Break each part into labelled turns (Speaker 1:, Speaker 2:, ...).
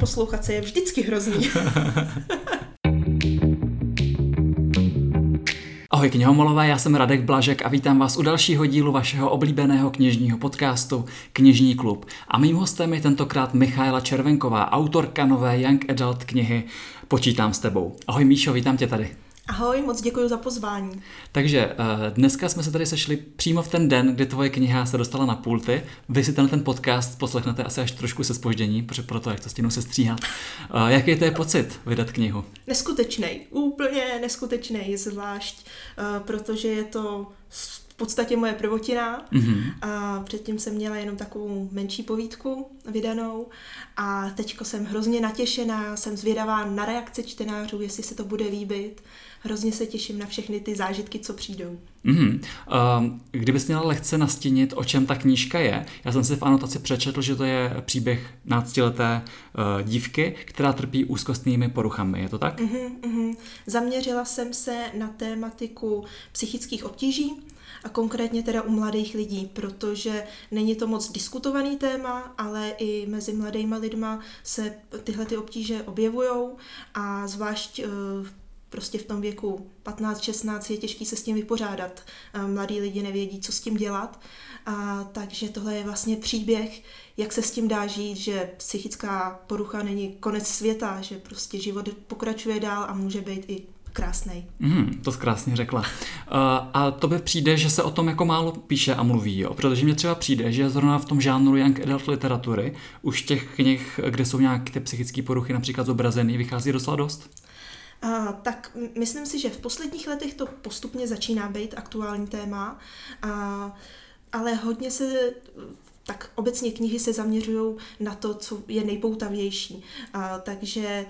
Speaker 1: Poslouchat se je vždycky hrozný.
Speaker 2: Ahoj knihomolové, já jsem Radek Blažek a vítám vás u dalšího dílu vašeho oblíbeného knižního podcastu Knižní klub. A mým hostem je tentokrát Michaela Červenková, autorka nové Young Adult knihy Počítám s tebou. Ahoj Míšo, vítám tě tady.
Speaker 1: Ahoj, moc děkuji za pozvání.
Speaker 2: Takže eh, dneska jsme se tady sešli přímo v ten den, kdy tvoje kniha se dostala na pulty. Vy si ten, ten podcast poslechnete asi až trošku se spoždění, protože proto, jak to stínu se stříhat. Eh, jaký to je pocit vydat knihu?
Speaker 1: Neskutečný, úplně neskutečný, zvlášť, eh, protože je to podstatě moje prvotina. Mm-hmm. A předtím jsem měla jenom takovou menší povídku vydanou a teďko jsem hrozně natěšená, jsem zvědavá na reakce čtenářů, jestli se to bude líbit. Hrozně se těším na všechny ty zážitky, co přijdou.
Speaker 2: Mm-hmm. Uh, kdybys měla lehce nastínit, o čem ta knížka je, já jsem si v anotaci přečetl, že to je příběh náctileté uh, dívky, která trpí úzkostnými poruchami, je to tak?
Speaker 1: Mm-hmm, mm-hmm. Zaměřila jsem se na tématiku psychických obtíží, a konkrétně teda u mladých lidí, protože není to moc diskutovaný téma, ale i mezi mladýma lidma se tyhle ty obtíže objevují a zvlášť eh, prostě v tom věku 15-16 je těžký se s tím vypořádat. Mladí lidi nevědí, co s tím dělat. A, takže tohle je vlastně příběh, jak se s tím dá žít, že psychická porucha není konec světa, že prostě život pokračuje dál a může být i krásný.
Speaker 2: Mm, to krásně řekla. Uh, a to by přijde, že se o tom jako málo píše a mluví, jo? protože mně třeba přijde, že zrovna v tom žánru young adult literatury už těch knih, kde jsou nějaké ty psychické poruchy například zobrazeny, vychází docela dost.
Speaker 1: Uh, tak myslím si, že v posledních letech to postupně začíná být aktuální téma, uh, ale hodně se tak obecně knihy se zaměřují na to, co je nejpoutavější. A, takže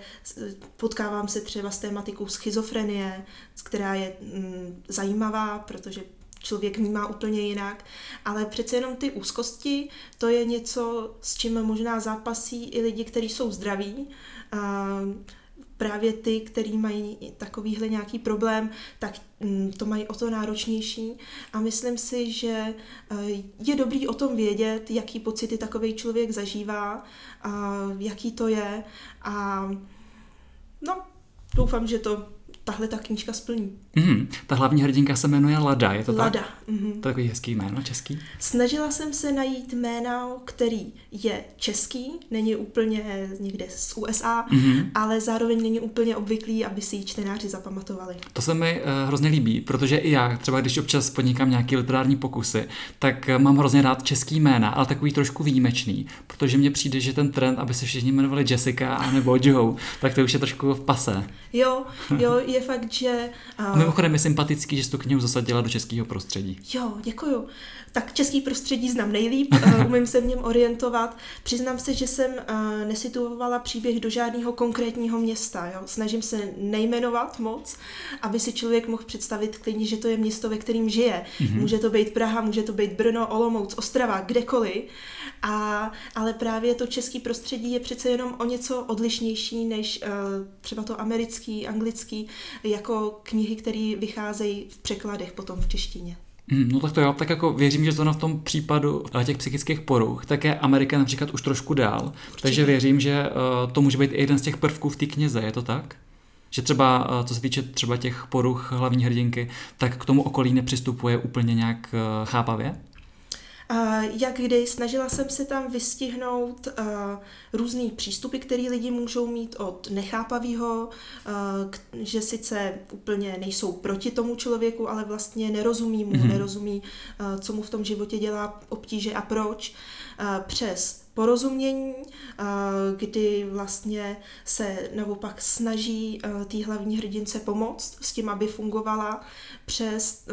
Speaker 1: potkávám se třeba s tématikou schizofrenie, která je mm, zajímavá, protože člověk vnímá úplně jinak, ale přece jenom ty úzkosti, to je něco, s čím možná zápasí i lidi, kteří jsou zdraví. A, právě ty, který mají takovýhle nějaký problém, tak mm, to mají o to náročnější. A myslím si, že eh, je dobrý o tom vědět, jaký pocity takový člověk zažívá, jaký to je. A no, doufám, že to tahle ta knížka splní.
Speaker 2: Mm, ta hlavní hrdinka se jmenuje Lada, je to
Speaker 1: Lada.
Speaker 2: tak? Mm-hmm. Takový hezký jméno, český?
Speaker 1: Snažila jsem se najít jméno, který je český, není úplně někde z USA, mm-hmm. ale zároveň není úplně obvyklý, aby si ji čtenáři zapamatovali.
Speaker 2: To se mi uh, hrozně líbí, protože i já, třeba když občas podnikám nějaký literární pokusy, tak uh, mám hrozně rád český jména, ale takový trošku výjimečný, protože mně přijde, že ten trend, aby se všichni jmenovali Jessica nebo Joe, tak to už je trošku v pase.
Speaker 1: Jo, jo, je fakt, že...
Speaker 2: Uh, mimochodem je sympatický, že jsi tu knihu zasadila do českého prostředí.
Speaker 1: Jo, děkuju. Tak český prostředí znám nejlíp, eh, umím se v něm orientovat. Přiznám se, že jsem eh, nesituovala příběh do žádného konkrétního města. Jo? Snažím se nejmenovat moc, aby si člověk mohl představit klidně, že to je město, ve kterém žije. Mm-hmm. Může to být Praha, může to být Brno, Olomouc, Ostrava, kdekoliv. A, ale právě to český prostředí je přece jenom o něco odlišnější než uh, třeba to americký, anglický, jako knihy, které vycházejí v překladech potom v češtině.
Speaker 2: Hmm, no tak to jo, tak jako věřím, že to na v tom případu eh, těch psychických poruch, tak je Amerika například už trošku dál, Určitě. takže věřím, že uh, to může být i jeden z těch prvků v té knize, je to tak? Že třeba, uh, co se týče třeba těch poruch hlavní hrdinky, tak k tomu okolí nepřistupuje úplně nějak chápavě?
Speaker 1: Jak kdy, snažila jsem se tam vystihnout uh, různý přístupy, které lidi můžou mít od nechápavého, uh, že sice úplně nejsou proti tomu člověku, ale vlastně nerozumí mu, mm-hmm. nerozumí, uh, co mu v tom životě dělá obtíže a proč, přes porozumění, kdy vlastně se naopak snaží té hlavní hrdince pomoct s tím, aby fungovala přes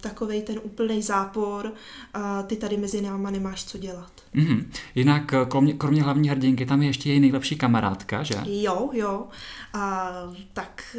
Speaker 1: takovej ten úplný zápor, ty tady mezi náma nemáš co dělat.
Speaker 2: Mm-hmm. Jinak kromě, kromě hlavní hrdinky tam je ještě její nejlepší kamarádka, že?
Speaker 1: Jo, jo. A, tak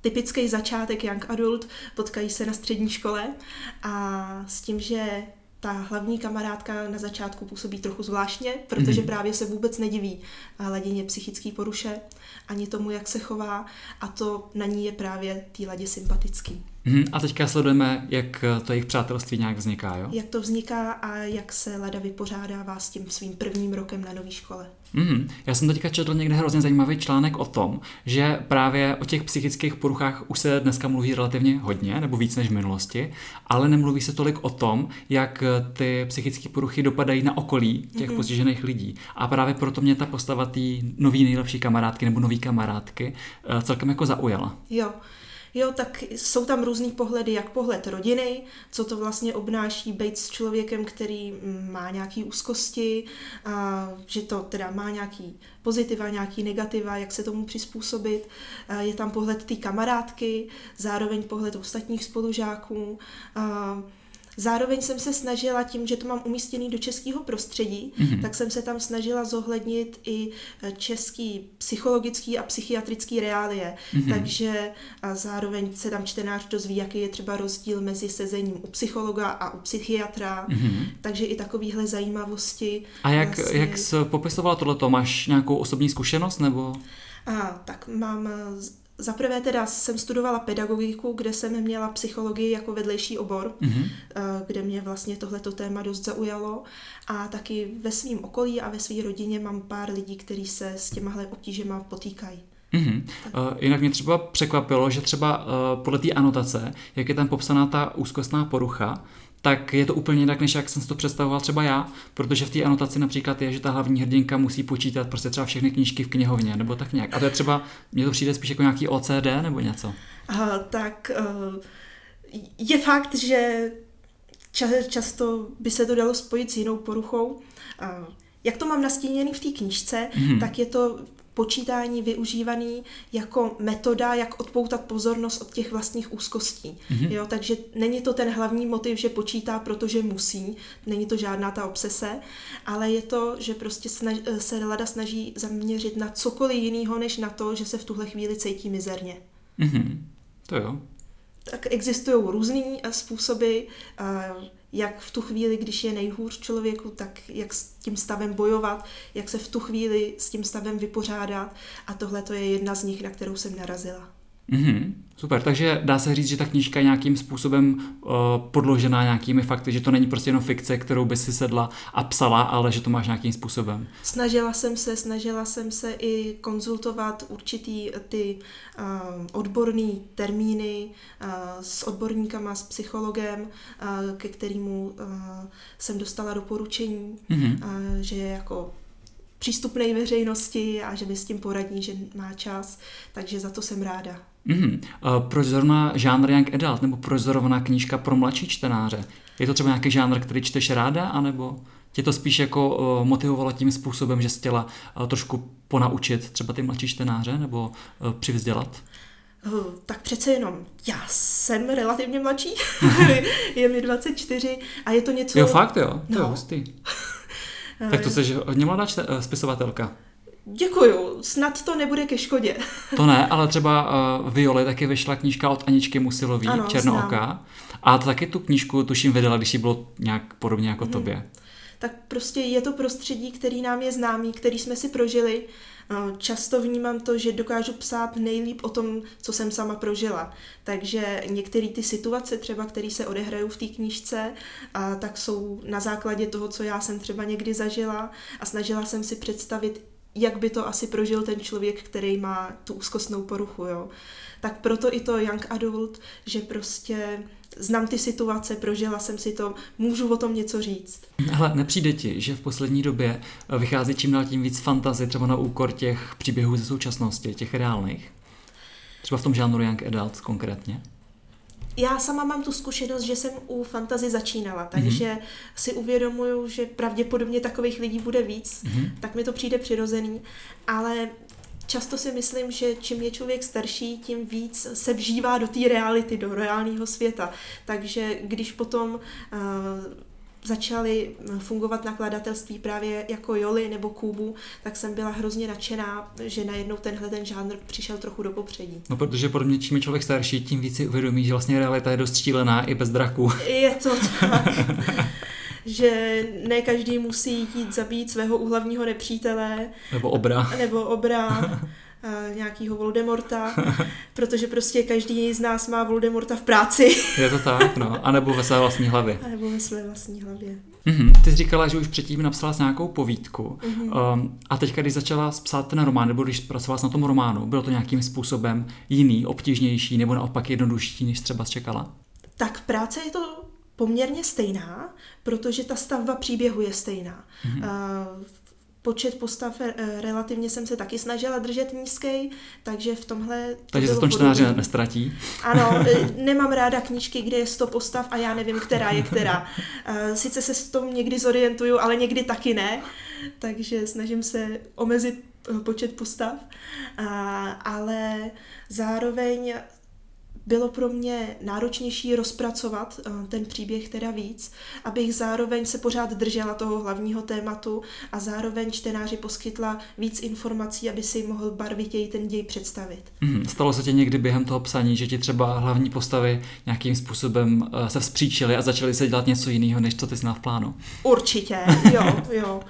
Speaker 1: typický začátek young adult, potkají se na střední škole a s tím, že ta hlavní kamarádka na začátku působí trochu zvláštně, protože mm-hmm. právě se vůbec nediví hladině psychické poruše, ani tomu, jak se chová a to na ní je právě té ladě sympatický.
Speaker 2: Hmm, a teďka sledujeme, jak to jejich přátelství nějak vzniká, jo?
Speaker 1: Jak to vzniká a jak se Lada vypořádává s tím svým prvním rokem na nové škole.
Speaker 2: Mm, já jsem teďka četl někde hrozně zajímavý článek o tom, že právě o těch psychických poruchách už se dneska mluví relativně hodně, nebo víc než v minulosti, ale nemluví se tolik o tom, jak ty psychické poruchy dopadají na okolí těch mm-hmm. postižených lidí. A právě proto mě ta postava té nový nejlepší kamarádky nebo nový kamarádky eh, celkem jako zaujala.
Speaker 1: Jo. Jo, tak jsou tam různý pohledy, jak pohled rodiny, co to vlastně obnáší být s člověkem, který mm, má nějaký úzkosti, a že to teda má nějaký pozitiva, nějaký negativa, jak se tomu přizpůsobit. Je tam pohled té kamarádky, zároveň pohled ostatních spolužáků. A Zároveň jsem se snažila tím, že to mám umístěný do českého prostředí, mm-hmm. tak jsem se tam snažila zohlednit i eh, český psychologický a psychiatrický reálie. Mm-hmm. Takže a zároveň se tam čtenář dozví, jaký je třeba rozdíl mezi sezením u psychologa a u psychiatra. Mm-hmm. Takže i takovéhle zajímavosti.
Speaker 2: A jak, vlastně... jak jsi popisovala tohleto? Máš nějakou osobní zkušenost nebo?
Speaker 1: A, tak mám za prvé teda jsem studovala pedagogiku, kde jsem měla psychologii jako vedlejší obor, mm-hmm. kde mě vlastně tohleto téma dost zaujalo a taky ve svém okolí a ve své rodině mám pár lidí, kteří se s těmahle obtížema potýkají.
Speaker 2: Mm-hmm. Uh, jinak mě třeba překvapilo, že třeba uh, podle té anotace, jak je tam popsaná ta úzkostná porucha, tak je to úplně jinak, než jak jsem si to představoval třeba já, protože v té anotaci například je, že ta hlavní hrdinka musí počítat prostě třeba všechny knížky v knihovně, nebo tak nějak. A to je třeba, mně to přijde spíš jako nějaký OCD nebo něco.
Speaker 1: Aha, tak uh, je fakt, že často by se to dalo spojit s jinou poruchou. Jak to mám nastíněný v té knížce, mm-hmm. tak je to počítání využívaný jako metoda, jak odpoutat pozornost od těch vlastních úzkostí. Mm-hmm. Jo, takže není to ten hlavní motiv, že počítá, protože musí, není to žádná ta obsese, ale je to, že prostě snaž, se Lada snaží zaměřit na cokoliv jiného, než na to, že se v tuhle chvíli cítí mizerně.
Speaker 2: Mm-hmm. To jo.
Speaker 1: Tak existují různé způsoby, jak v tu chvíli, když je nejhůř člověku, tak jak s tím stavem bojovat, jak se v tu chvíli s tím stavem vypořádat. A tohle to je jedna z nich, na kterou jsem narazila.
Speaker 2: Mm-hmm. Super, takže dá se říct, že ta knížka je nějakým způsobem uh, podložená nějakými fakty, že to není prostě jenom fikce, kterou by si sedla a psala, ale že to máš nějakým způsobem.
Speaker 1: Snažila jsem se, snažila jsem se i konzultovat určitý ty uh, odborné termíny uh, s odborníkama, s psychologem, uh, ke kterému uh, jsem dostala doporučení, mm-hmm. uh, že je jako přístupný veřejnosti a že mi s tím poradí, že má čas, takže za to jsem ráda.
Speaker 2: Mm-hmm. Uh, proč zrovna žánr Young Adult, nebo proč zrovna knížka pro mladší čtenáře? Je to třeba nějaký žánr, který čteš ráda, anebo tě to spíš jako uh, motivovalo tím způsobem, že jsi chtěla uh, trošku ponaučit třeba ty mladší čtenáře, nebo uh, přivzdělat?
Speaker 1: Tak přece jenom, já jsem relativně mladší, je mi 24 a je to něco...
Speaker 2: Jo, fakt jo, to no. je hustý. tak to jsi hodně mladá čte- spisovatelka.
Speaker 1: Děkuju, snad to nebude ke škodě.
Speaker 2: to ne, ale třeba uh, Violi taky vyšla knížka od Aničky Musilový, ano, Černooka. A taky tu knížku tuším vydala, když jí bylo nějak podobně jako hmm. tobě.
Speaker 1: Tak prostě je to prostředí, který nám je známý, který jsme si prožili. Často vnímám to, že dokážu psát nejlíp o tom, co jsem sama prožila. Takže některé ty situace třeba, které se odehrají v té knížce, a tak jsou na základě toho, co já jsem třeba někdy zažila a snažila jsem si představit jak by to asi prožil ten člověk, který má tu úzkostnou poruchu, jo. Tak proto i to young adult, že prostě znám ty situace, prožila jsem si to, můžu o tom něco říct.
Speaker 2: Ale nepřijde ti, že v poslední době vychází čím dál tím víc fantazy, třeba na úkor těch příběhů ze současnosti, těch reálných? Třeba v tom žánru young adult konkrétně?
Speaker 1: Já sama mám tu zkušenost, že jsem u fantazy začínala, takže mm-hmm. si uvědomuju, že pravděpodobně takových lidí bude víc, mm-hmm. tak mi to přijde přirozený, ale často si myslím, že čím je člověk starší, tím víc se vžívá do té reality, do reálného světa. Takže když potom uh, začaly fungovat nakladatelství právě jako Joli nebo Kubu, tak jsem byla hrozně nadšená, že najednou tenhle ten žánr přišel trochu do popředí.
Speaker 2: No protože podle mě čím je člověk starší, tím víc si uvědomí, že vlastně realita je dost šílená i bez draků.
Speaker 1: Je to tak. že ne každý musí jít zabít svého úhlavního nepřítele.
Speaker 2: Nebo obra.
Speaker 1: Nebo obra. Nějakýho Voldemorta, protože prostě každý z nás má Voldemorta v práci.
Speaker 2: Je to tak, no. A nebo ve své vlastní hlavě.
Speaker 1: A nebo ve své vlastní hlavě.
Speaker 2: Mm-hmm. Ty jsi říkala, že už předtím napsala nějakou povídku mm-hmm. um, a teď, když začala psát ten román, nebo když pracovala na tom románu, bylo to nějakým způsobem jiný, obtížnější nebo naopak jednodušší, než třeba čekala?
Speaker 1: Tak práce je to poměrně stejná, protože ta stavba příběhu je stejná. Mm-hmm. Uh, počet postav eh, relativně jsem se taky snažila držet nízký, takže v tomhle...
Speaker 2: Takže se v tom čtenáři nestratí?
Speaker 1: Ano, eh, nemám ráda knížky, kde je 100 postav a já nevím, která je která. Eh, sice se s tom někdy zorientuju, ale někdy taky ne, takže snažím se omezit počet postav, ale zároveň bylo pro mě náročnější rozpracovat eh, ten příběh teda víc, abych zároveň se pořád držela toho hlavního tématu a zároveň čtenáři poskytla víc informací, aby si mohl barvitěji ten děj představit.
Speaker 2: Mm, stalo se ti někdy během toho psaní, že ti třeba hlavní postavy nějakým způsobem uh, se vzpříčily a začaly se dělat něco jiného, než co ty jsi měl v plánu?
Speaker 1: Určitě, jo, jo.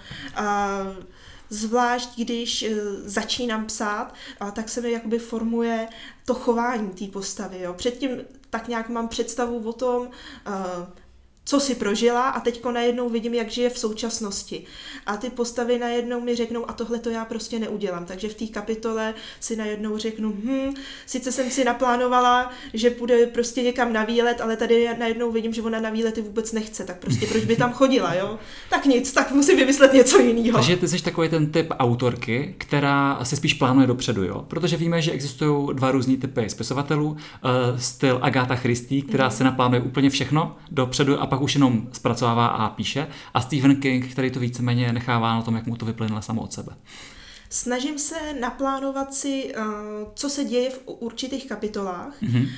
Speaker 1: Uh, zvlášť když eh, začínám psát, tak se mi jakoby formuje to chování té postavy. Jo. Předtím tak nějak mám představu o tom, eh, co si prožila a teďko najednou vidím, jak žije v současnosti. A ty postavy najednou mi řeknou, a tohle to já prostě neudělám. Takže v té kapitole si najednou řeknu, hm, sice jsem si naplánovala, že půjde prostě někam na výlet, ale tady najednou vidím, že ona na výlety vůbec nechce, tak prostě proč by tam chodila, jo? Tak nic, tak musím vymyslet něco jiného.
Speaker 2: Takže ty jsi takový ten typ autorky, která se spíš plánuje dopředu, jo? Protože víme, že existují dva různý typy spisovatelů. Uh, styl Agáta Christie, která mm. se naplánuje úplně všechno dopředu a pak už jenom zpracovává a píše, a Stephen King, který to víceméně nechává na tom, jak mu to vyplyne samo od sebe.
Speaker 1: Snažím se naplánovat si, eh, co se děje v určitých kapitolách. Mm-hmm.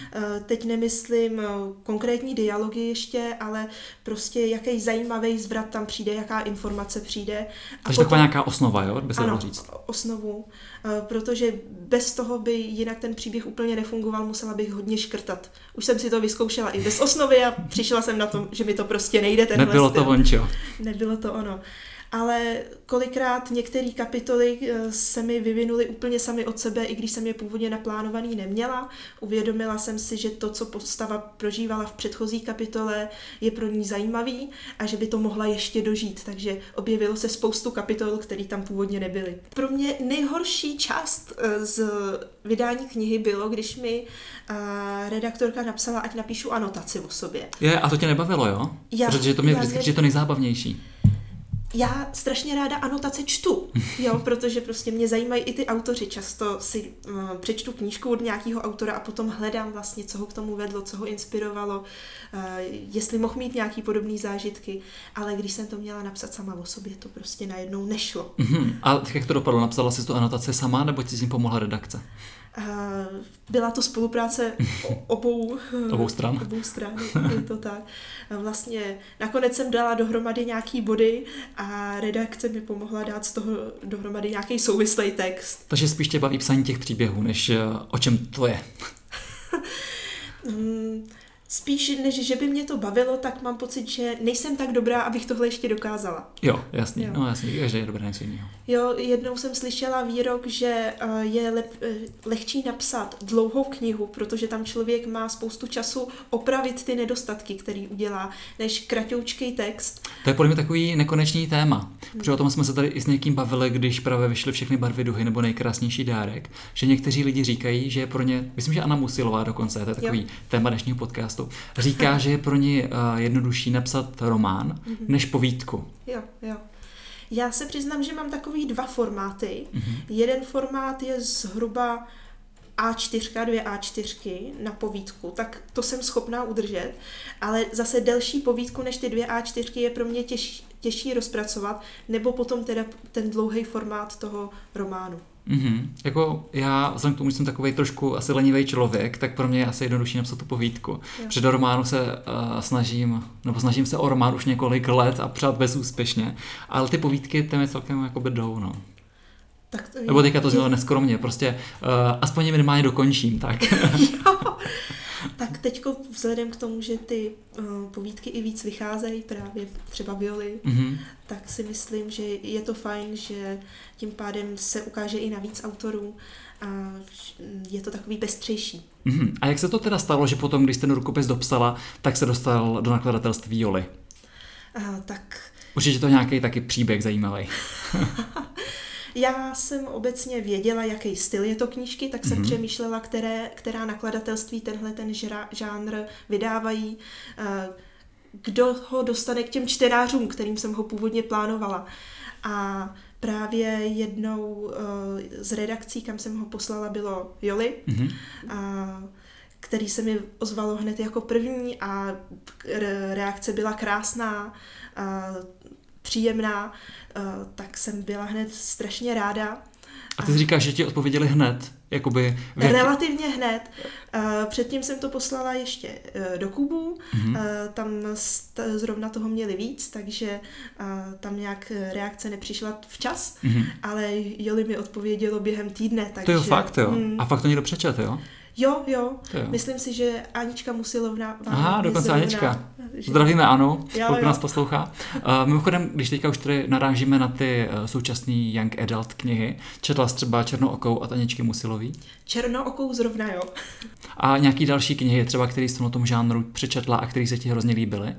Speaker 1: Teď nemyslím eh, konkrétní dialogy ještě, ale prostě jaký zajímavý zvrat tam přijde, jaká informace přijde.
Speaker 2: A Takže potom... taková nějaká osnova, jo? By se ano, říct.
Speaker 1: osnovu. Protože bez toho by jinak ten příběh úplně nefungoval, musela bych hodně škrtat. Už jsem si to vyzkoušela i bez osnovy a přišla jsem na to, že mi to prostě nejde.
Speaker 2: Nebylo styl. to vončo.
Speaker 1: Nebylo to ono ale kolikrát některé kapitoly eh, se mi vyvinuly úplně sami od sebe, i když jsem je původně naplánovaný neměla. Uvědomila jsem si, že to, co postava prožívala v předchozí kapitole, je pro ní zajímavý a že by to mohla ještě dožít, takže objevilo se spoustu kapitol, které tam původně nebyly. Pro mě nejhorší část eh, z vydání knihy bylo, když mi uh, redaktorka napsala, ať napíšu anotaci o sobě.
Speaker 2: Je, a to tě nebavilo, jo? Já, Protože to mě vždycky přijde to nejzábavnější
Speaker 1: já strašně ráda anotace čtu, jo, protože prostě mě zajímají i ty autoři. Často si uh, přečtu knížku od nějakého autora a potom hledám vlastně, co ho k tomu vedlo, co ho inspirovalo, uh, jestli mohl mít nějaký podobný zážitky, ale když jsem to měla napsat sama o sobě, to prostě najednou nešlo.
Speaker 2: Uh-huh. A jak to dopadlo? Napsala jsi tu anotaci sama, nebo ti s ním pomohla redakce?
Speaker 1: Byla to spolupráce obou,
Speaker 2: obou stran.
Speaker 1: Obou stran, je to tak. Vlastně nakonec jsem dala dohromady nějaký body a redakce mi pomohla dát z toho dohromady nějaký souvislý text.
Speaker 2: Takže spíš tě baví psaní těch příběhů, než eh, o čem to je.
Speaker 1: Spíš než že by mě to bavilo, tak mám pocit, že nejsem tak dobrá, abych tohle ještě dokázala.
Speaker 2: Jo, jasný, jo. no jasný, každý je dobré něco jiného.
Speaker 1: Jo, jednou jsem slyšela výrok, že eh, je lep, eh, lehčí napsat dlouhou knihu, protože tam člověk má spoustu času opravit ty nedostatky, který udělá, než kratoučký text.
Speaker 2: To je podle mě takový nekonečný téma, hmm. protože o tom jsme se tady i s někým bavili, když právě vyšly všechny barvy duhy nebo nejkrásnější dárek, že někteří lidi říkají, že je pro ně, myslím, že Anna Musilová dokonce, to je takový jo. téma dnešního podcastu, podcastu, říká, že je pro ní uh, jednodušší napsat román mm-hmm. než povídku.
Speaker 1: Jo, jo. Já se přiznám, že mám takový dva formáty. Mm-hmm. Jeden formát je zhruba A4, dvě A4 na povídku, tak to jsem schopná udržet, ale zase delší povídku než ty dvě A4 je pro mě těžší, těžší rozpracovat, nebo potom teda ten dlouhý formát toho románu.
Speaker 2: Mm-hmm. Jako já, vzhledem k tomu, že jsem takový trošku asi lenivý člověk, tak pro mě je asi jednodušší napsat tu povídku. Před do románu se uh, snažím, nebo snažím se o román už několik let a přát bezúspěšně, ale ty povídky ty mi celkem jako jdou, no.
Speaker 1: Tak to,
Speaker 2: Nebo teďka to znělo neskromně, prostě uh, aspoň je minimálně dokončím, tak.
Speaker 1: jo. Tak teď vzhledem k tomu, že ty uh, povídky i víc vycházejí, právě třeba Violy, mm-hmm. tak si myslím, že je to fajn, že tím pádem se ukáže i na víc autorů a je to takový pestřejší.
Speaker 2: Mm-hmm. A jak se to teda stalo, že potom, když jste ten rukopis dopsala, tak se dostal do nakladatelství Joly?
Speaker 1: Uh, tak...
Speaker 2: Určitě to nějaký taky příběh zajímavý.
Speaker 1: Já jsem obecně věděla, jaký styl je to knížky, tak jsem mm-hmm. přemýšlela, které, která nakladatelství tenhle ten žánr vydávají, eh, kdo ho dostane k těm čtenářům, kterým jsem ho původně plánovala. A právě jednou eh, z redakcí, kam jsem ho poslala, bylo Joli, mm-hmm. a, který se mi ozvalo hned jako první a reakce byla krásná, a, příjemná Eh, tak jsem byla hned strašně ráda.
Speaker 2: A ty říkáš, že ti odpověděli hned? Jakoby
Speaker 1: jak... Relativně hned. Eh, předtím jsem to poslala ještě eh, do Kubu, mm-hmm. tam zrovna toho měli víc, takže tam nějak reakce nepřišla včas, mm-hmm. ale Joli mi odpovědělo během týdne. Takže,
Speaker 2: to jo, fakt jo. Mm, a fakt to někdo přečet, jo?
Speaker 1: Jo, jo, jo. Myslím si, že Anička Musilovna.
Speaker 2: Aha, dokonce Anička. Zdravíme Anu, pokud nás poslouchá. Uh, mimochodem, když teďka už tady narážíme na ty uh, současné Young Adult knihy, četla jsi třeba Černookou a Aničky Musilový?
Speaker 1: Černookou zrovna, jo.
Speaker 2: A nějaký další knihy, třeba který jsi na tom žánru přečetla a který se ti hrozně líbily?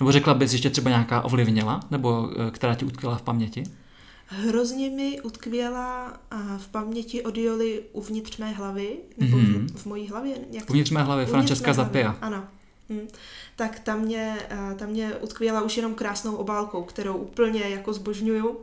Speaker 2: Nebo řekla bys ještě třeba nějaká ovlivnila, nebo uh, která ti utkvěla v paměti?
Speaker 1: Hrozně mi utkvěla v paměti Joli uvnitř mé hlavy, nebo mm-hmm. v, v mojí hlavě.
Speaker 2: Jak uvnitř mé hlavy, Francesca Zapia.
Speaker 1: Ano. Hm. Tak tam mě, tam mě utkvěla už jenom krásnou obálkou, kterou úplně jako zbožňuju.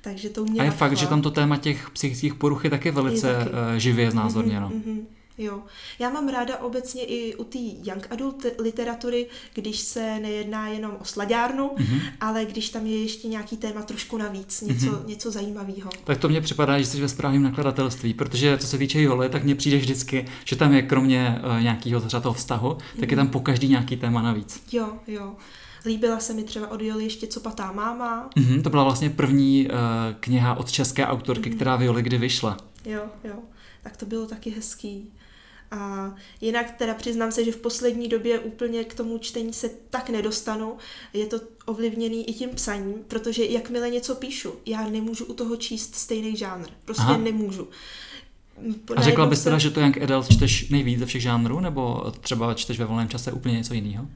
Speaker 1: Takže to mě
Speaker 2: A je fakt, že tam to téma těch psychických poruch je taky velice je taky. Eh, živě znázorněno. Mm-hmm, mm-hmm.
Speaker 1: Jo. Já mám ráda obecně i u té young adult literatury, když se nejedná jenom o sladárnu, mm-hmm. ale když tam je ještě nějaký téma trošku navíc, něco, mm-hmm. něco zajímavého.
Speaker 2: Tak to mně připadá, že jsi ve správném nakladatelství, protože co se týče Joly, tak mně přijde vždycky, že tam je kromě uh, nějakého třeba toho vztahu, mm-hmm. tak je tam mhm. po každý nějaký téma navíc.
Speaker 1: Jo, jo. Líbila se mi třeba od Joly ještě Co patá máma.
Speaker 2: Mm-hmm, to byla vlastně první uh, kniha od české autorky, mm-hmm. která v Joli kdy vyšla.
Speaker 1: Jo, jo. Tak to bylo taky hezký. A jinak teda přiznám se, že v poslední době úplně k tomu čtení se tak nedostanu. Je to ovlivněný i tím psaním, protože jakmile něco píšu, já nemůžu u toho číst stejný žánr. Prostě Aha. nemůžu.
Speaker 2: A řekla bys teda, že to Young Adult čteš nejvíc ze všech žánrů, nebo třeba čteš ve volném čase úplně něco jiného?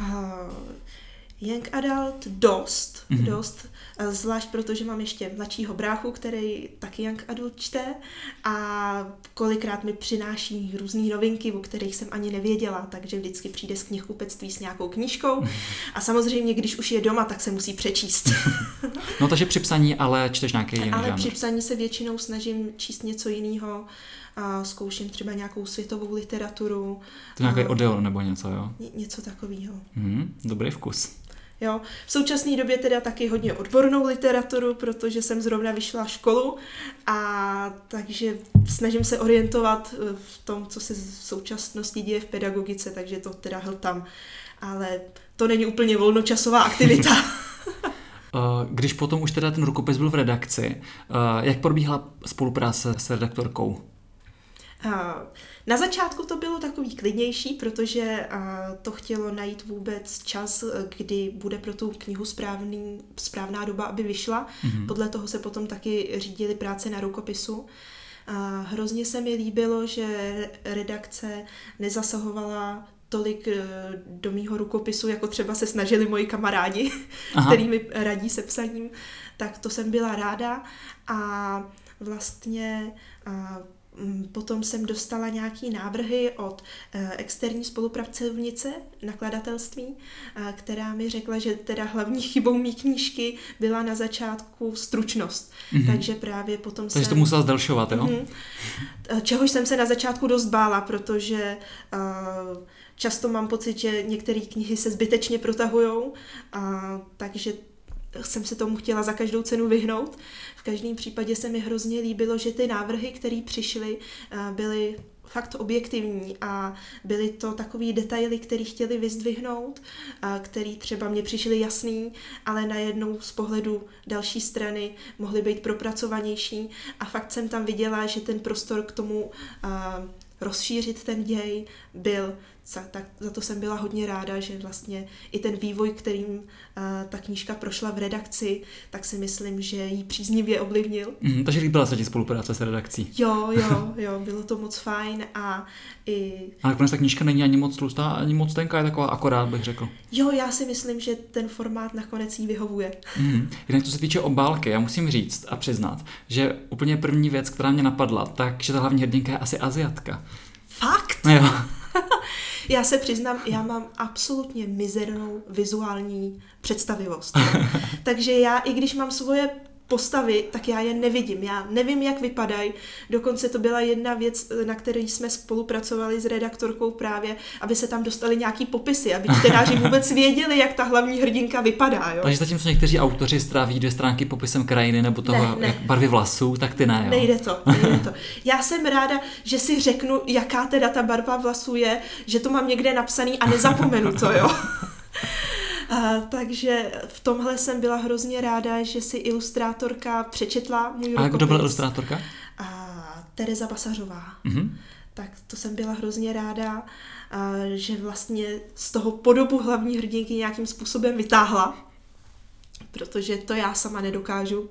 Speaker 1: Uh, Young Adult dost, mm-hmm. dost, zvlášť protože mám ještě mladšího bráchu, který taky Young Adult čte a kolikrát mi přináší různé novinky, o kterých jsem ani nevěděla, takže vždycky přijde z knihkupectví s nějakou knížkou a samozřejmě, když už je doma, tak se musí přečíst.
Speaker 2: no takže při psaní ale čteš nějaký jiný
Speaker 1: Ale žánr. při psaní se většinou snažím číst něco jiného, a zkouším třeba nějakou světovou literaturu.
Speaker 2: To nějaký Odeon nebo něco, jo?
Speaker 1: Ně, něco takového.
Speaker 2: Hmm, dobrý vkus.
Speaker 1: Jo. V současné době teda taky hodně odbornou literaturu, protože jsem zrovna vyšla školu a takže snažím se orientovat eh, v tom, co se v současnosti děje v pedagogice, takže to teda hltám. Ale to není úplně volnočasová aktivita.
Speaker 2: Eh, když potom už teda ten rukopis byl v redakci, eh, jak probíhala spolupráce s redaktorkou?
Speaker 1: Na začátku to bylo takový klidnější, protože to chtělo najít vůbec čas, kdy bude pro tu knihu správný, správná doba, aby vyšla. Mm-hmm. Podle toho se potom taky řídili práce na rukopisu. A hrozně se mi líbilo, že redakce nezasahovala tolik e, do mýho rukopisu, jako třeba se snažili moji kamarádi, Aha. který mi radí se psaním, tak to jsem byla ráda a vlastně potom jsem dostala nějaké návrhy od eh, externí spolupracovnice nakladatelství, eh, která mi řekla, že teda hlavní chybou mý knížky byla na začátku stručnost. Mm-hmm. Takže právě potom
Speaker 2: Takže jsem... to musela zdelšovat, jo? Mm-hmm.
Speaker 1: Čehož jsem se na začátku dost bála, protože uh, často mám pocit, že některé knihy se zbytečně protahují, uh, takže jsem se tomu chtěla za každou cenu vyhnout. V každém případě se mi hrozně líbilo, že ty návrhy, které přišly, eh, byly fakt objektivní a byly to takové detaily, které chtěli vyzdvihnout, a který třeba mě přišly jasný, ale najednou z pohledu další strany mohly být propracovanější a fakt jsem tam viděla, že ten prostor k tomu a, rozšířit ten děj byl za, tak za to jsem byla hodně ráda, že vlastně i ten vývoj, kterým uh, ta knížka prošla v redakci, tak si myslím, že jí příznivě ovlivnil.
Speaker 2: Mm, takže líbila se ti spolupráce s redakcí.
Speaker 1: Jo, jo, jo, bylo to moc fajn a i...
Speaker 2: A nakonec ta knížka není ani moc tlustá, ani moc tenká, je taková akorát, bych řekl.
Speaker 1: Jo, já si myslím, že ten formát nakonec jí vyhovuje.
Speaker 2: Mm, jinak co se týče obálky, já musím říct a přiznat, že úplně první věc, která mě napadla, tak, že ta hlavní hrdinka je asi Aziatka.
Speaker 1: Fakt?
Speaker 2: No jo.
Speaker 1: Já se přiznám, já mám absolutně mizernou vizuální představivost. Takže já, i když mám svoje postavy, tak já je nevidím. Já nevím, jak vypadají. Dokonce to byla jedna věc, na které jsme spolupracovali s redaktorkou právě, aby se tam dostali nějaký popisy, aby čtenáři vůbec věděli, jak ta hlavní hrdinka vypadá. Jo?
Speaker 2: Takže zatímco někteří autoři stráví dvě stránky popisem krajiny nebo toho
Speaker 1: Ne, ne.
Speaker 2: jak barvy vlasů, tak ty ne. Jo?
Speaker 1: Nejde to, nejde to. Já jsem ráda, že si řeknu, jaká teda ta barva vlasů je, že to mám někde napsaný a nezapomenu to, jo. A, takže v tomhle jsem byla hrozně ráda, že si ilustrátorka přečetla můj
Speaker 2: A kdo
Speaker 1: rukopis.
Speaker 2: byla ilustrátorka?
Speaker 1: A Tereza Basařová.
Speaker 2: Mhm.
Speaker 1: Tak to jsem byla hrozně ráda, a, že vlastně z toho podobu hlavní hrdinky nějakým způsobem vytáhla, protože to já sama nedokážu.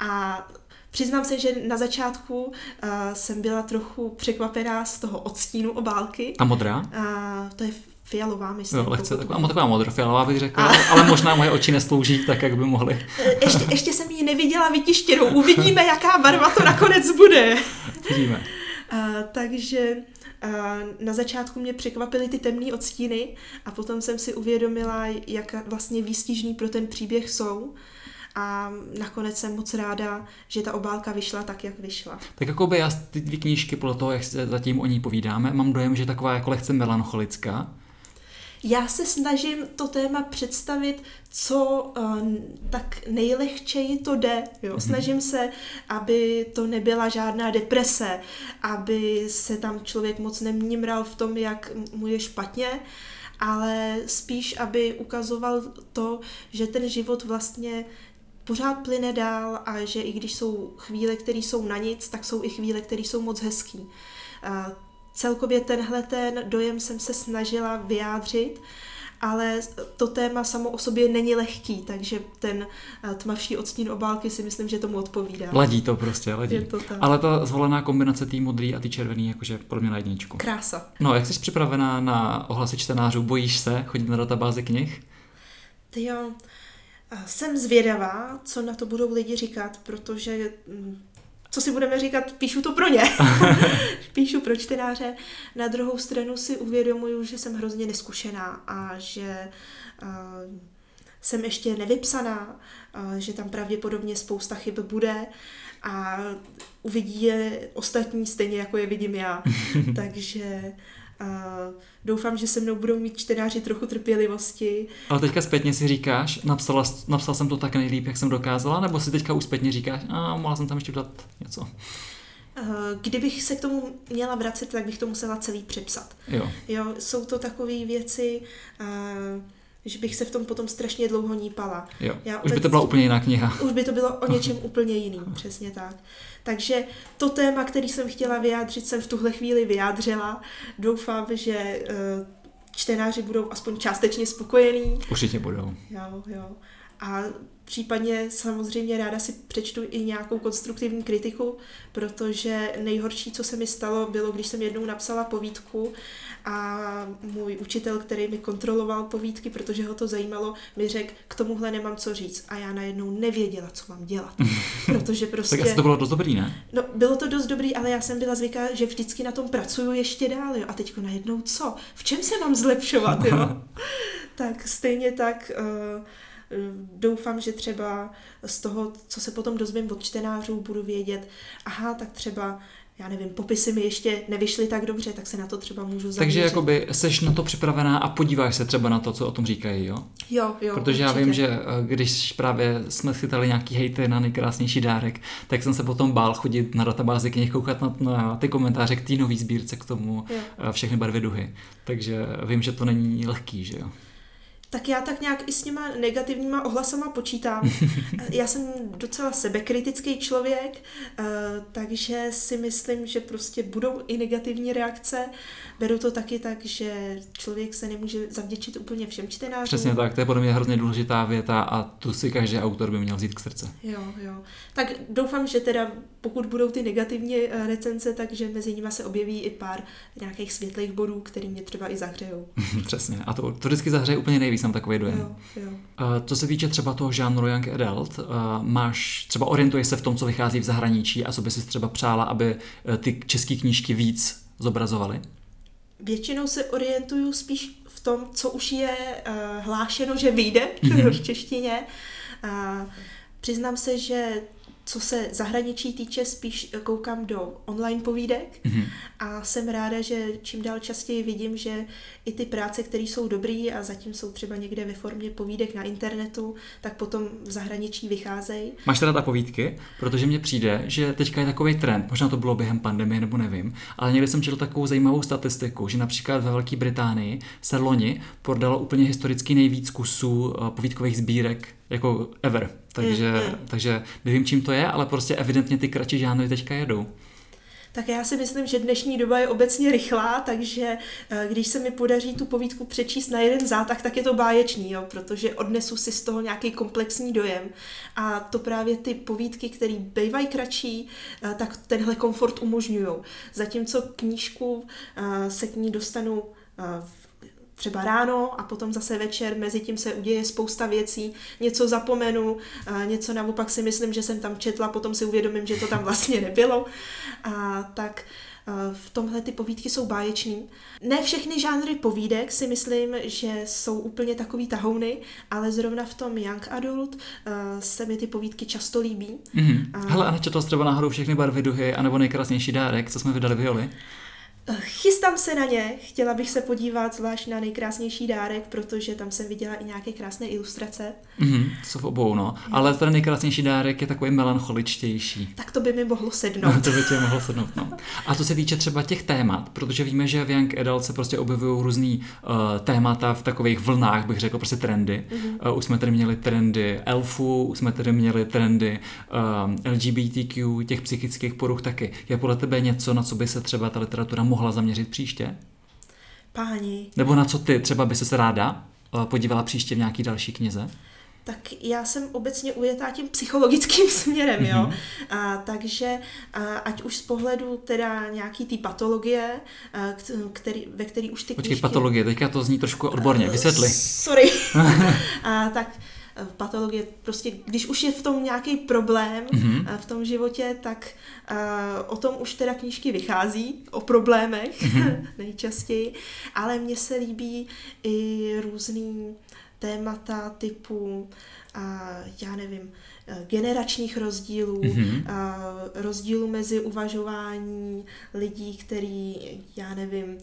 Speaker 1: A přiznám se, že na začátku uh, jsem byla trochu překvapená z toho odstínu obálky.
Speaker 2: Ta modrá?
Speaker 1: A to je fialová, myslím.
Speaker 2: Jo, lehce
Speaker 1: pokud-
Speaker 2: taková, taková modrofialová bych řekl, ale možná moje oči neslouží tak, jak by mohly.
Speaker 1: E, Ještě, ještě jsem ji neviděla vytištěnou. Uvidíme, jaká barva to nakonec bude.
Speaker 2: Vidíme.
Speaker 1: A, takže a, na začátku mě překvapily ty temné odstíny a potom jsem si uvědomila, jak vlastně výstižný pro ten příběh jsou. A nakonec jsem moc ráda, že ta obálka vyšla tak, jak vyšla.
Speaker 2: Tak jako by já ty dvě knížky, podle toho, jak se zatím o ní povídáme, mám dojem, že taková jako lehce melancholická.
Speaker 1: Já se snažím to téma představit, co uh, tak nejlehčeji to jde. Jo? Snažím se, aby to nebyla žádná deprese, aby se tam člověk moc nemnímral v tom, jak mu je špatně, ale spíš, aby ukazoval to, že ten život vlastně pořád plyne dál a že i když jsou chvíle, které jsou na nic, tak jsou i chvíle, které jsou moc hezký. Uh, celkově tenhle ten dojem jsem se snažila vyjádřit, ale to téma samo o sobě není lehký, takže ten eh, tmavší odstín obálky si myslím, že tomu odpovídá.
Speaker 2: Ladí to prostě, ladí.
Speaker 1: Je to tak.
Speaker 2: Ale ta zvolená kombinace tý modrý a ty červený, jakože pro mě na jedničku.
Speaker 1: Krása.
Speaker 2: No, jak jsi připravená na ohlasy čtenářů? Bojíš se chodit na databázi knih?
Speaker 1: Ty jo, eh, jsem zvědavá, co na to budou lidi říkat, protože mm, co si budeme říkat, píšu to pro ně. píšu pro čtenáře. Na druhou stranu si uvědomuju, že jsem hrozně neskušená a že uh, jsem ještě nevypsaná, uh, že tam pravděpodobně spousta chyb bude a uvidí je ostatní stejně, jako je vidím já. Takže uh, doufám, že se mnou budou mít čtenáři trochu trpělivosti.
Speaker 2: Ale teďka zpětně si říkáš, napsala, napsal jsem to tak nejlíp, jak jsem dokázala, nebo si teďka už zpětně říkáš, a mohla jsem tam ještě dodat něco.
Speaker 1: Uh, kdybych se k tomu měla vracet, tak bych to musela celý přepsat.
Speaker 2: Jo.
Speaker 1: Jo, jsou to takové věci, uh, že bych se v tom potom strašně dlouho nípala.
Speaker 2: Jo.
Speaker 1: Já
Speaker 2: Už by to byla úplně jiná kniha.
Speaker 1: Už by to bylo o něčem úplně jiným, přesně tak. Takže to téma, který jsem chtěla vyjádřit, jsem v tuhle chvíli vyjádřila. Doufám, že eh, čtenáři budou aspoň částečně spokojení.
Speaker 2: Určitě budou.
Speaker 1: Jo, jo. A případně samozřejmě ráda si přečtu i nějakou konstruktivní kritiku, protože nejhorší, co se mi stalo, bylo, když jsem jednou napsala povídku a můj učitel, který mi kontroloval povídky, protože ho to zajímalo, mi řekl, k tomuhle nemám co říct. A já najednou nevěděla, co mám dělat. Protože prostě...
Speaker 2: Tak asi to bylo dost dobrý, ne?
Speaker 1: No, bylo to dost dobrý, ale já jsem byla zvyklá, že vždycky na tom pracuju ještě dál, jo. A teďko najednou co? V čem se mám zlepšovat, jo? tak stejně tak uh, doufám, že třeba z toho, co se potom dozvím od čtenářů, budu vědět, aha, tak třeba já nevím, popisy mi ještě nevyšly tak dobře, tak se na to třeba můžu zaměřit.
Speaker 2: Takže jakoby seš na to připravená a podíváš se třeba na to, co o tom říkají, jo?
Speaker 1: Jo, jo.
Speaker 2: Protože určitě. já vím, že eh, když právě jsme chytali nějaký hejty na nejkrásnější dárek, tak jsem se potom bál chodit na databázi knih, koukat na, na ty komentáře k té nový sbírce k tomu jo. Eh, všechny barvy duhy. Takže vím, že to není lehký, že jo?
Speaker 1: Tak já tak nějak i s těma negativníma ohlasama počítám. já jsem docela sebekritický člověk, eh, takže si myslím, že prostě budou i negativní reakce. Beru to taky tak, že člověk se nemůže zavděčit úplně všem čtenářům.
Speaker 2: Přesně tak, to je podle mě hrozně důležitá věta a tu si každý autor by měl vzít k srdce.
Speaker 1: Jo, jo. Tak doufám, že teda pokud budou ty negativní eh, recenze, takže mezi nimi se objeví i pár nějakých světlých bodů, které mě třeba i zahřejou.
Speaker 2: Přesně. A to, to vždycky zahřeje úplně nejvíc, mám takový dojem.
Speaker 1: Jo, jo.
Speaker 2: Co se týče třeba toho žánru Young Adult, máš, třeba orientuješ se v tom, co vychází v zahraničí a co by si třeba přála, aby uh, ty české knížky víc zobrazovaly?
Speaker 1: Většinou se orientuju spíš v tom, co už je uh, hlášeno, že vyjde mm-hmm. v češtině. Přiznám se, že co se zahraničí týče, spíš koukám do online povídek mm-hmm. a jsem ráda, že čím dál častěji vidím, že i ty práce, které jsou dobré a zatím jsou třeba někde ve formě povídek na internetu, tak potom v zahraničí vycházejí.
Speaker 2: Máš teda ta povídky? Protože mně přijde, že teďka je takový trend, možná to bylo během pandemie nebo nevím, ale někdy jsem četl takovou zajímavou statistiku, že například ve Velké Británii se loni prodalo úplně historicky nejvíc kusů eh, povídkových sbírek jako ever. Takže, mm, mm. takže nevím, čím to je, ale prostě evidentně ty kratší žánry teďka jedou.
Speaker 1: Tak já si myslím, že dnešní doba je obecně rychlá, takže eh, když se mi podaří tu povídku přečíst na jeden zátah, tak je to báječný, jo, protože odnesu si z toho nějaký komplexní dojem. A to právě ty povídky, které bývají kratší, eh, tak tenhle komfort umožňují. Zatímco knížku eh, se k ní dostanu v třeba ráno a potom zase večer, mezi tím se uděje spousta věcí, něco zapomenu, něco naopak si myslím, že jsem tam četla, potom si uvědomím, že to tam vlastně nebylo. A tak v tomhle ty povídky jsou báječný. Ne všechny žánry povídek si myslím, že jsou úplně takový tahouny, ale zrovna v tom Young Adult se mi ty povídky často líbí.
Speaker 2: Mm-hmm. A... Hele, a nečetla jsi třeba náhodou všechny barvy duhy, anebo nejkrásnější dárek, co jsme vydali Violi?
Speaker 1: Chystám se na ně, chtěla bych se podívat zvlášť na nejkrásnější dárek, protože tam jsem viděla i nějaké krásné ilustrace.
Speaker 2: Mm-hmm, jsou v obou, no. Ale ten nejkrásnější dárek je takový melancholičtější.
Speaker 1: Tak to by mi mohlo sednout.
Speaker 2: No, to by tě mohlo sednout, no. A co se týče třeba těch témat, protože víme, že v Young Adult se prostě objevují různý uh, témata v takových vlnách, bych řekl, prostě trendy. Mm-hmm. Uh, už jsme tady měli trendy elfů, už jsme tady měli trendy uh, eh, LGBTQ, těch psychických poruch taky. Je podle tebe něco, na co by se třeba ta literatura mohla zaměřit příště?
Speaker 1: Páni.
Speaker 2: Nebo na co ty třeba by se ráda eh, podívala příště v nějaký další knize?
Speaker 1: tak já jsem obecně ujetá tím psychologickým směrem, jo. Mm-hmm. A, takže a, ať už z pohledu teda nějaký ty patologie, a, který, ve který už ty
Speaker 2: Počkej, knížky... patologie, teďka to zní trošku odborně, vysvětli.
Speaker 1: Sorry. a, tak Eh, patologie, prostě když už je v tom nějaký problém mm-hmm. v tom životě, tak uh, o tom už teda knížky vychází, o problémech mm-hmm. nejčastěji, ale mně se líbí i různý témata typu, já nevím, generačních rozdílů, mm-hmm. rozdílu mezi uvažování lidí, který, já nevím,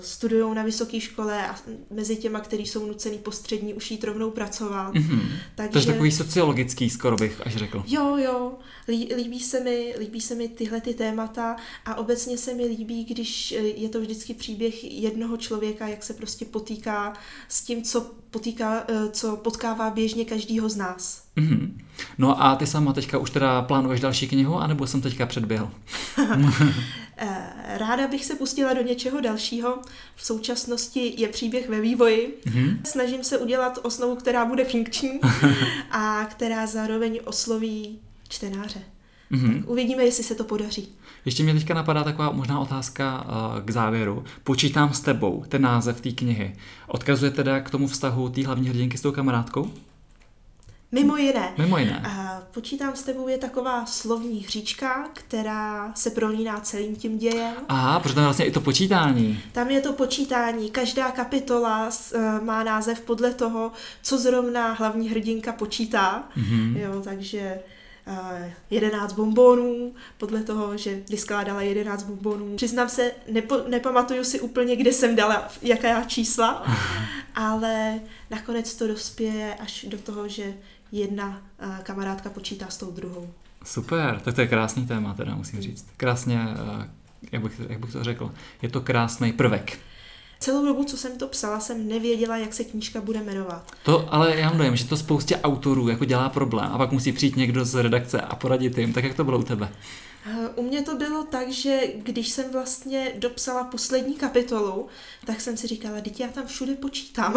Speaker 1: studují na vysoké škole a mezi těma, kteří jsou nucený po střední už jít rovnou pracovat.
Speaker 2: Mm-hmm. Takže... To je takový sociologický, skoro bych až řekl.
Speaker 1: Jo, jo. Líbí se mi, líbí se mi tyhle ty témata a obecně se mi líbí, když e, je to vždycky příběh jednoho člověka, jak se prostě potýká s tím, co potýká, e, co potkává běžně každýho z nás.
Speaker 2: Mm-hmm. No a ty sama teďka už teda plánuješ další knihu, anebo jsem teďka předběhl?
Speaker 1: Eh, ráda bych se pustila do něčeho dalšího. V současnosti je příběh ve vývoji. Mm-hmm. Snažím se udělat osnovu, která bude funkční a která zároveň osloví čtenáře. Mm-hmm. Tak uvidíme, jestli se to podaří.
Speaker 2: Ještě mě teďka napadá taková možná otázka uh, k závěru. Počítám s tebou, ten název té knihy. Odkazuje teda k tomu vztahu té hlavní hrdinky s tou kamarádkou?
Speaker 1: Mimo jiné.
Speaker 2: Mimo jiné.
Speaker 1: Uh, Počítám s tebou je taková slovní hříčka, která se prolíná celým tím dějem.
Speaker 2: Aha, protože tam je vlastně i to počítání.
Speaker 1: Tam je to počítání. Každá kapitola uh, má název podle toho, co zrovna hlavní hrdinka počítá. Mm-hmm. Jo, takže uh, 11 bombonů, podle toho, že vyskládala 11 bombonů. Přiznám se, nepo, nepamatuju si úplně, kde jsem dala jaká čísla, ale nakonec to dospěje až do toho, že jedna uh, kamarádka počítá s tou druhou.
Speaker 2: Super, tak to je krásný téma, teda musím říct. Krásně, uh, jak bych, jak bych to řekl, je to krásný prvek.
Speaker 1: Celou dobu, co jsem to psala, jsem nevěděla, jak se knížka bude jmenovat.
Speaker 2: To, ale já mám dojem, že to spoustě autorů jako dělá problém a pak musí přijít někdo z redakce a poradit jim. Tak jak to bylo u tebe?
Speaker 1: U mě to bylo tak, že když jsem vlastně dopsala poslední kapitolu, tak jsem si říkala, teď já tam všude počítám.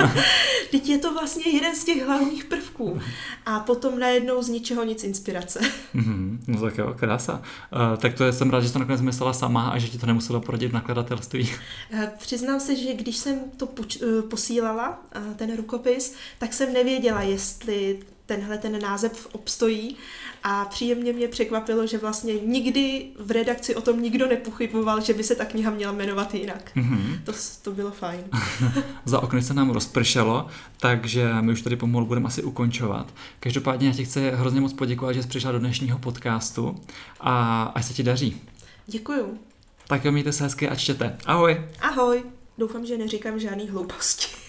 Speaker 1: teď je to vlastně jeden z těch hlavních prvků. A potom najednou z ničeho nic inspirace.
Speaker 2: mm-hmm, no tak jo, krása. Uh, tak to je, jsem rád, že to nakonec myslela sama a že ti to nemuselo poradit nakladatelství.
Speaker 1: Uh, přiznám se, že když jsem to poč- uh, posílala, uh, ten rukopis, tak jsem nevěděla, jestli tenhle ten název obstojí a příjemně mě překvapilo, že vlastně nikdy v redakci o tom nikdo nepochyboval, že by se ta kniha měla jmenovat jinak. Mm-hmm. To, to bylo fajn.
Speaker 2: Za okny se nám rozpršelo, takže my už tady pomalu budeme asi ukončovat. Každopádně já ti chci hrozně moc poděkovat, že jsi přišla do dnešního podcastu a ať se ti daří.
Speaker 1: Děkuju.
Speaker 2: Tak jo, mějte se hezky a čtěte. Ahoj.
Speaker 1: Ahoj. Doufám, že neříkám žádný hlouposti.